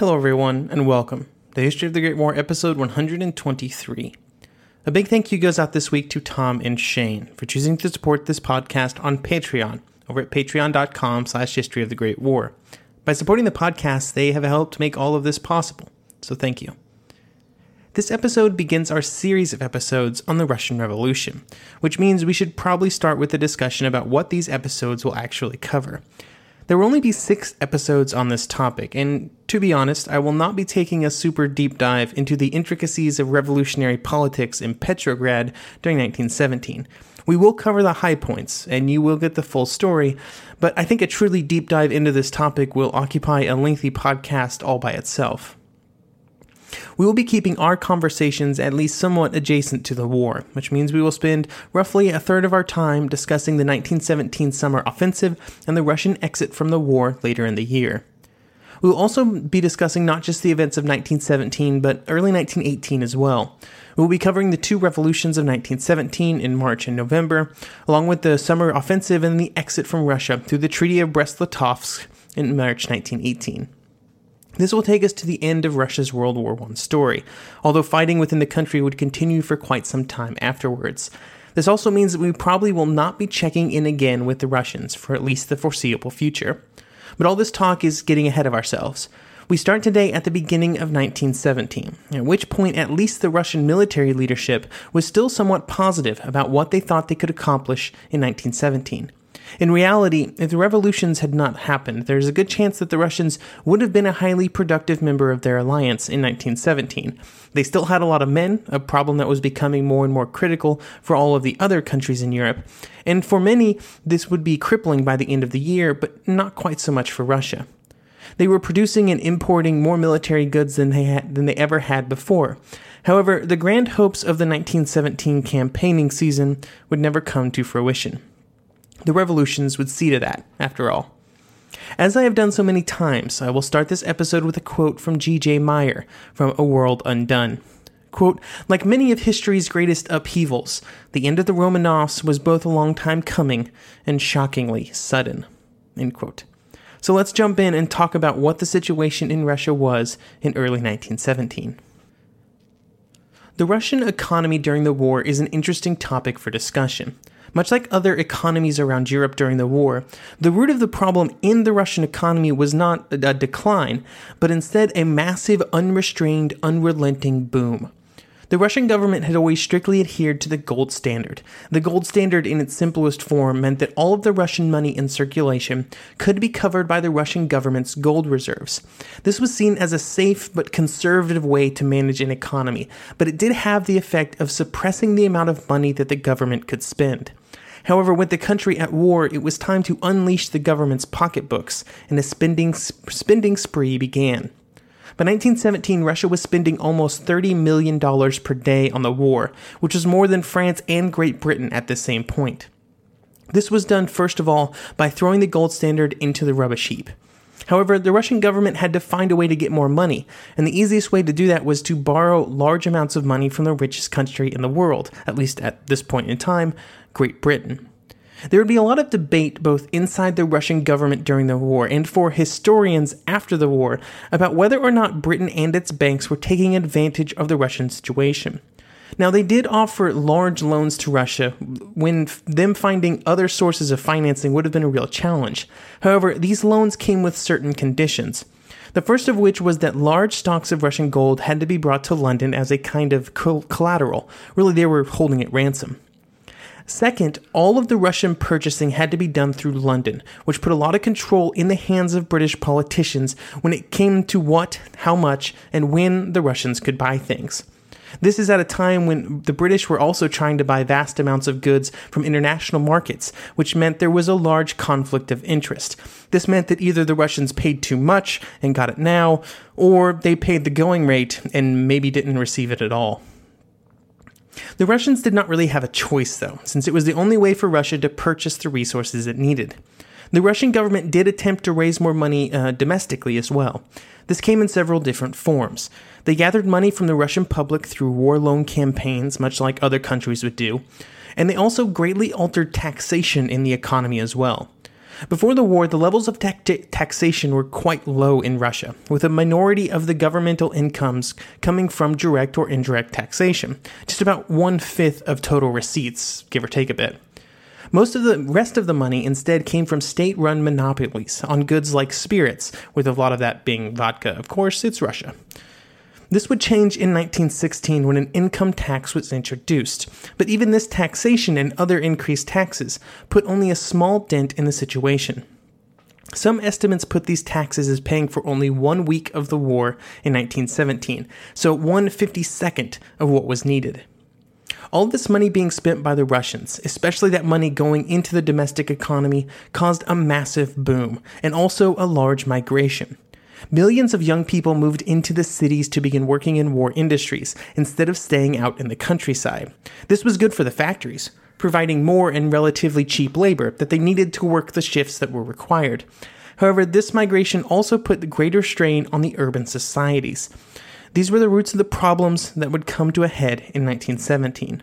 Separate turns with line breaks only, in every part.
Hello, everyone, and welcome. The History of the Great War, episode 123. A big thank you goes out this week to Tom and Shane for choosing to support this podcast on Patreon over at patreon.com slash history of the Great War. By supporting the podcast, they have helped make all of this possible, so thank you. This episode begins our series of episodes on the Russian Revolution, which means we should probably start with a discussion about what these episodes will actually cover. There will only be six episodes on this topic, and to be honest, I will not be taking a super deep dive into the intricacies of revolutionary politics in Petrograd during 1917. We will cover the high points, and you will get the full story, but I think a truly deep dive into this topic will occupy a lengthy podcast all by itself. We will be keeping our conversations at least somewhat adjacent to the war, which means we will spend roughly a third of our time discussing the 1917 summer offensive and the Russian exit from the war later in the year. We will also be discussing not just the events of 1917, but early 1918 as well. We will be covering the two revolutions of 1917 in March and November, along with the summer offensive and the exit from Russia through the Treaty of Brest-Litovsk in March 1918. This will take us to the end of Russia's World War I story, although fighting within the country would continue for quite some time afterwards. This also means that we probably will not be checking in again with the Russians for at least the foreseeable future. But all this talk is getting ahead of ourselves. We start today at the beginning of 1917, at which point at least the Russian military leadership was still somewhat positive about what they thought they could accomplish in 1917. In reality, if the revolutions had not happened, there's a good chance that the Russians would have been a highly productive member of their alliance in 1917. They still had a lot of men, a problem that was becoming more and more critical for all of the other countries in Europe, and for many, this would be crippling by the end of the year, but not quite so much for Russia. They were producing and importing more military goods than they had, than they ever had before. However, the grand hopes of the 1917 campaigning season would never come to fruition. The revolutions would see to that, after all. As I have done so many times, I will start this episode with a quote from G.J. Meyer from A World Undone. Quote, like many of history's greatest upheavals, the end of the Romanovs was both a long time coming and shockingly sudden. End quote. So let's jump in and talk about what the situation in Russia was in early 1917. The Russian economy during the war is an interesting topic for discussion. Much like other economies around Europe during the war, the root of the problem in the Russian economy was not a decline, but instead a massive, unrestrained, unrelenting boom. The Russian government had always strictly adhered to the gold standard. The gold standard, in its simplest form, meant that all of the Russian money in circulation could be covered by the Russian government's gold reserves. This was seen as a safe but conservative way to manage an economy, but it did have the effect of suppressing the amount of money that the government could spend. However, with the country at war, it was time to unleash the government's pocketbooks, and a spending, spending spree began. By 1917, Russia was spending almost $30 million per day on the war, which was more than France and Great Britain at the same point. This was done first of all by throwing the gold standard into the rubbish heap. However, the Russian government had to find a way to get more money, and the easiest way to do that was to borrow large amounts of money from the richest country in the world, at least at this point in time, Great Britain. There would be a lot of debate both inside the Russian government during the war and for historians after the war about whether or not Britain and its banks were taking advantage of the Russian situation. Now, they did offer large loans to Russia when them finding other sources of financing would have been a real challenge. However, these loans came with certain conditions. The first of which was that large stocks of Russian gold had to be brought to London as a kind of collateral. Really, they were holding it ransom. Second, all of the Russian purchasing had to be done through London, which put a lot of control in the hands of British politicians when it came to what, how much, and when the Russians could buy things. This is at a time when the British were also trying to buy vast amounts of goods from international markets, which meant there was a large conflict of interest. This meant that either the Russians paid too much and got it now, or they paid the going rate and maybe didn't receive it at all. The Russians did not really have a choice, though, since it was the only way for Russia to purchase the resources it needed. The Russian government did attempt to raise more money uh, domestically as well. This came in several different forms. They gathered money from the Russian public through war loan campaigns, much like other countries would do, and they also greatly altered taxation in the economy as well. Before the war, the levels of ta- taxation were quite low in Russia, with a minority of the governmental incomes coming from direct or indirect taxation, just about one fifth of total receipts, give or take a bit. Most of the rest of the money instead came from state run monopolies on goods like spirits, with a lot of that being vodka. Of course, it's Russia. This would change in 1916 when an income tax was introduced, but even this taxation and other increased taxes put only a small dent in the situation. Some estimates put these taxes as paying for only one week of the war in 1917, so one fifty second of what was needed. All this money being spent by the Russians, especially that money going into the domestic economy, caused a massive boom and also a large migration. Millions of young people moved into the cities to begin working in war industries instead of staying out in the countryside. This was good for the factories, providing more and relatively cheap labor that they needed to work the shifts that were required. However, this migration also put greater strain on the urban societies. These were the roots of the problems that would come to a head in 1917.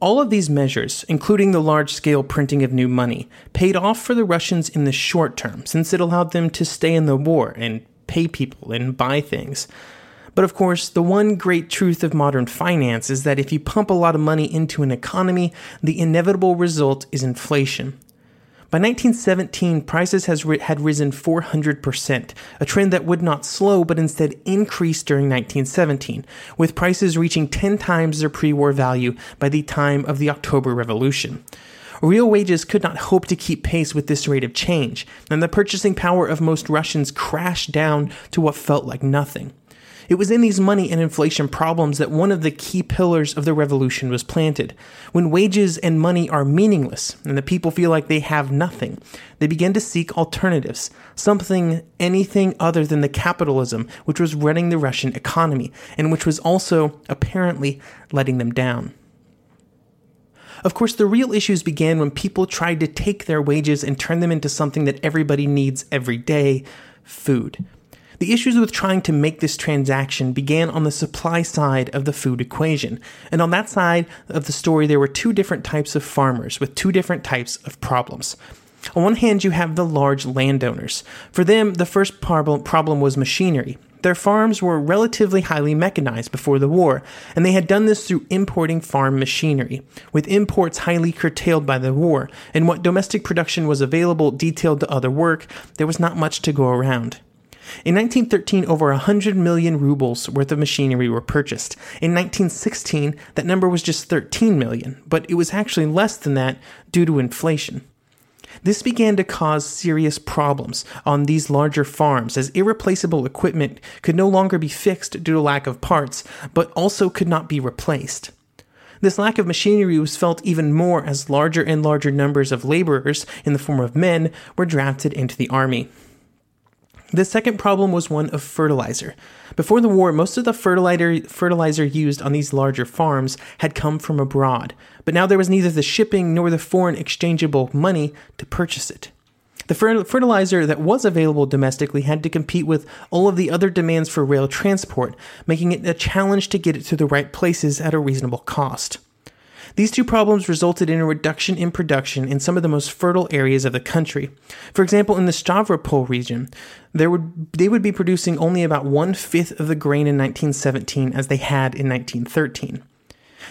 All of these measures, including the large scale printing of new money, paid off for the Russians in the short term, since it allowed them to stay in the war and pay people and buy things. But of course, the one great truth of modern finance is that if you pump a lot of money into an economy, the inevitable result is inflation. By 1917, prices has ri- had risen 400%, a trend that would not slow but instead increase during 1917, with prices reaching 10 times their pre war value by the time of the October Revolution. Real wages could not hope to keep pace with this rate of change, and the purchasing power of most Russians crashed down to what felt like nothing. It was in these money and inflation problems that one of the key pillars of the revolution was planted. When wages and money are meaningless and the people feel like they have nothing, they begin to seek alternatives, something, anything other than the capitalism which was running the Russian economy and which was also apparently letting them down. Of course, the real issues began when people tried to take their wages and turn them into something that everybody needs every day food. The issues with trying to make this transaction began on the supply side of the food equation. And on that side of the story, there were two different types of farmers with two different types of problems. On one hand, you have the large landowners. For them, the first problem was machinery. Their farms were relatively highly mechanized before the war, and they had done this through importing farm machinery, with imports highly curtailed by the war, and what domestic production was available detailed to other work, there was not much to go around. In 1913, over 100 million rubles worth of machinery were purchased. In 1916, that number was just 13 million, but it was actually less than that due to inflation. This began to cause serious problems on these larger farms as irreplaceable equipment could no longer be fixed due to lack of parts, but also could not be replaced. This lack of machinery was felt even more as larger and larger numbers of laborers, in the form of men, were drafted into the army. The second problem was one of fertilizer. Before the war, most of the fertilizer, fertilizer used on these larger farms had come from abroad, but now there was neither the shipping nor the foreign exchangeable money to purchase it. The fertilizer that was available domestically had to compete with all of the other demands for rail transport, making it a challenge to get it to the right places at a reasonable cost. These two problems resulted in a reduction in production in some of the most fertile areas of the country. For example, in the Stavropol region, there would, they would be producing only about one fifth of the grain in 1917 as they had in 1913.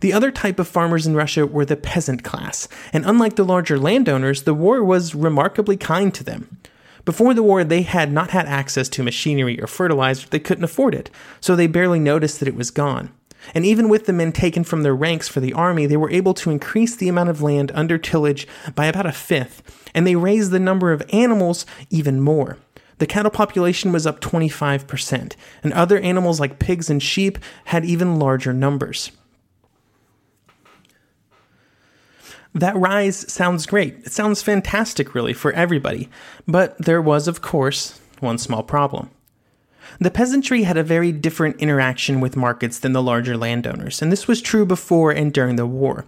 The other type of farmers in Russia were the peasant class, and unlike the larger landowners, the war was remarkably kind to them. Before the war, they had not had access to machinery or fertilizer, they couldn't afford it, so they barely noticed that it was gone. And even with the men taken from their ranks for the army, they were able to increase the amount of land under tillage by about a fifth, and they raised the number of animals even more. The cattle population was up 25%, and other animals like pigs and sheep had even larger numbers. That rise sounds great. It sounds fantastic, really, for everybody. But there was, of course, one small problem. The peasantry had a very different interaction with markets than the larger landowners, and this was true before and during the war.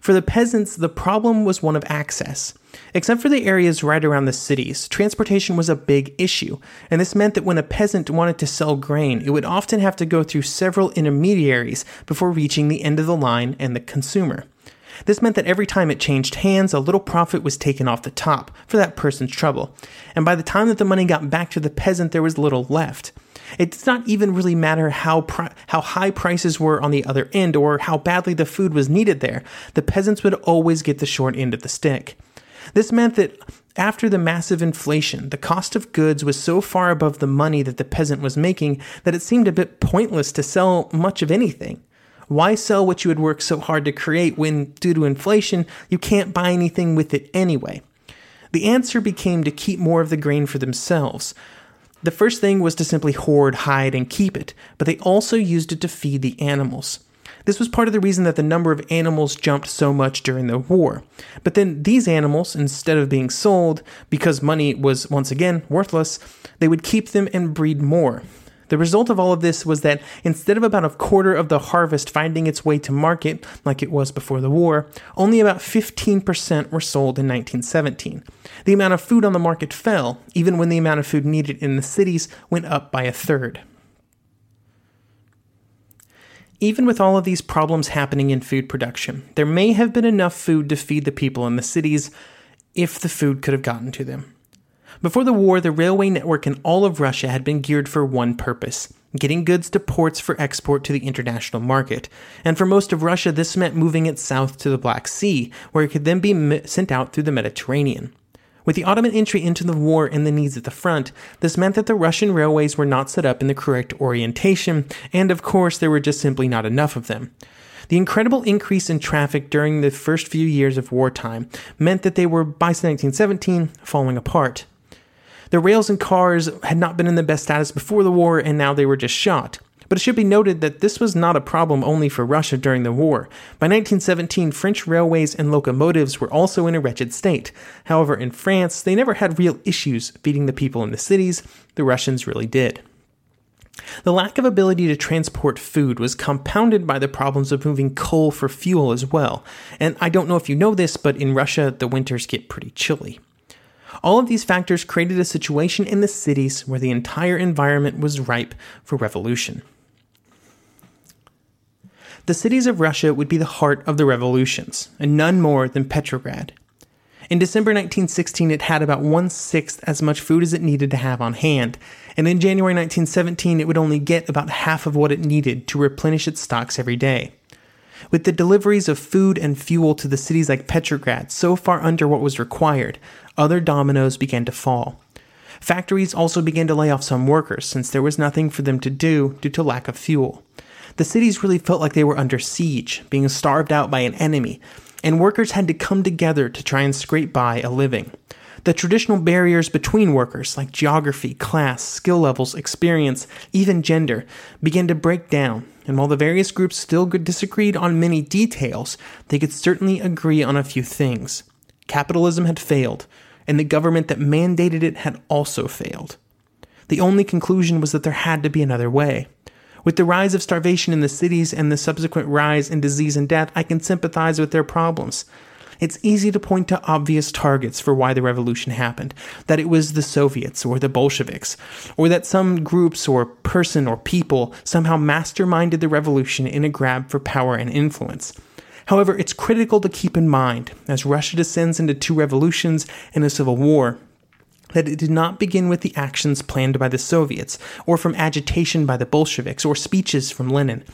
For the peasants, the problem was one of access. Except for the areas right around the cities, transportation was a big issue, and this meant that when a peasant wanted to sell grain, it would often have to go through several intermediaries before reaching the end of the line and the consumer. This meant that every time it changed hands, a little profit was taken off the top for that person's trouble. And by the time that the money got back to the peasant, there was little left. It did not even really matter how how high prices were on the other end or how badly the food was needed there. The peasants would always get the short end of the stick. This meant that after the massive inflation, the cost of goods was so far above the money that the peasant was making that it seemed a bit pointless to sell much of anything. Why sell what you had worked so hard to create when, due to inflation, you can't buy anything with it anyway? The answer became to keep more of the grain for themselves. The first thing was to simply hoard, hide, and keep it, but they also used it to feed the animals. This was part of the reason that the number of animals jumped so much during the war. But then these animals, instead of being sold because money was once again worthless, they would keep them and breed more. The result of all of this was that instead of about a quarter of the harvest finding its way to market, like it was before the war, only about 15% were sold in 1917. The amount of food on the market fell, even when the amount of food needed in the cities went up by a third. Even with all of these problems happening in food production, there may have been enough food to feed the people in the cities if the food could have gotten to them. Before the war, the railway network in all of Russia had been geared for one purpose getting goods to ports for export to the international market. And for most of Russia, this meant moving it south to the Black Sea, where it could then be sent out through the Mediterranean. With the Ottoman entry into the war and the needs at the front, this meant that the Russian railways were not set up in the correct orientation, and of course, there were just simply not enough of them. The incredible increase in traffic during the first few years of wartime meant that they were, by 1917, falling apart. The rails and cars had not been in the best status before the war, and now they were just shot. But it should be noted that this was not a problem only for Russia during the war. By 1917, French railways and locomotives were also in a wretched state. However, in France, they never had real issues feeding the people in the cities. The Russians really did. The lack of ability to transport food was compounded by the problems of moving coal for fuel as well. And I don't know if you know this, but in Russia, the winters get pretty chilly. All of these factors created a situation in the cities where the entire environment was ripe for revolution. The cities of Russia would be the heart of the revolutions, and none more than Petrograd. In December 1916, it had about one sixth as much food as it needed to have on hand, and in January 1917, it would only get about half of what it needed to replenish its stocks every day. With the deliveries of food and fuel to the cities like Petrograd so far under what was required, other dominoes began to fall. Factories also began to lay off some workers since there was nothing for them to do due to lack of fuel. The cities really felt like they were under siege, being starved out by an enemy, and workers had to come together to try and scrape by a living. The traditional barriers between workers, like geography, class, skill levels, experience, even gender, began to break down, and while the various groups still disagreed on many details, they could certainly agree on a few things. Capitalism had failed, and the government that mandated it had also failed. The only conclusion was that there had to be another way. With the rise of starvation in the cities and the subsequent rise in disease and death, I can sympathize with their problems. It's easy to point to obvious targets for why the revolution happened that it was the Soviets or the Bolsheviks, or that some groups or person or people somehow masterminded the revolution in a grab for power and influence. However, it's critical to keep in mind, as Russia descends into two revolutions and a civil war, that it did not begin with the actions planned by the Soviets, or from agitation by the Bolsheviks, or speeches from Lenin.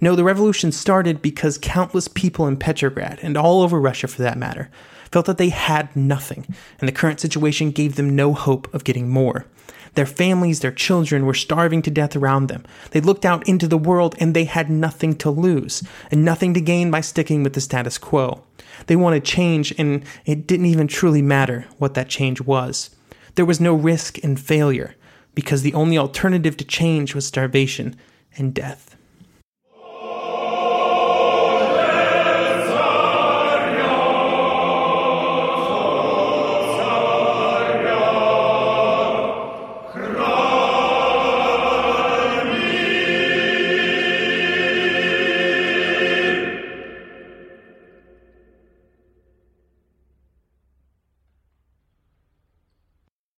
No, the revolution started because countless people in Petrograd, and all over Russia for that matter, felt that they had nothing, and the current situation gave them no hope of getting more. Their families, their children were starving to death around them. They looked out into the world and they had nothing to lose, and nothing to gain by sticking with the status quo. They wanted change, and it didn't even truly matter what that change was. There was no risk in failure, because the only alternative to change was starvation and death.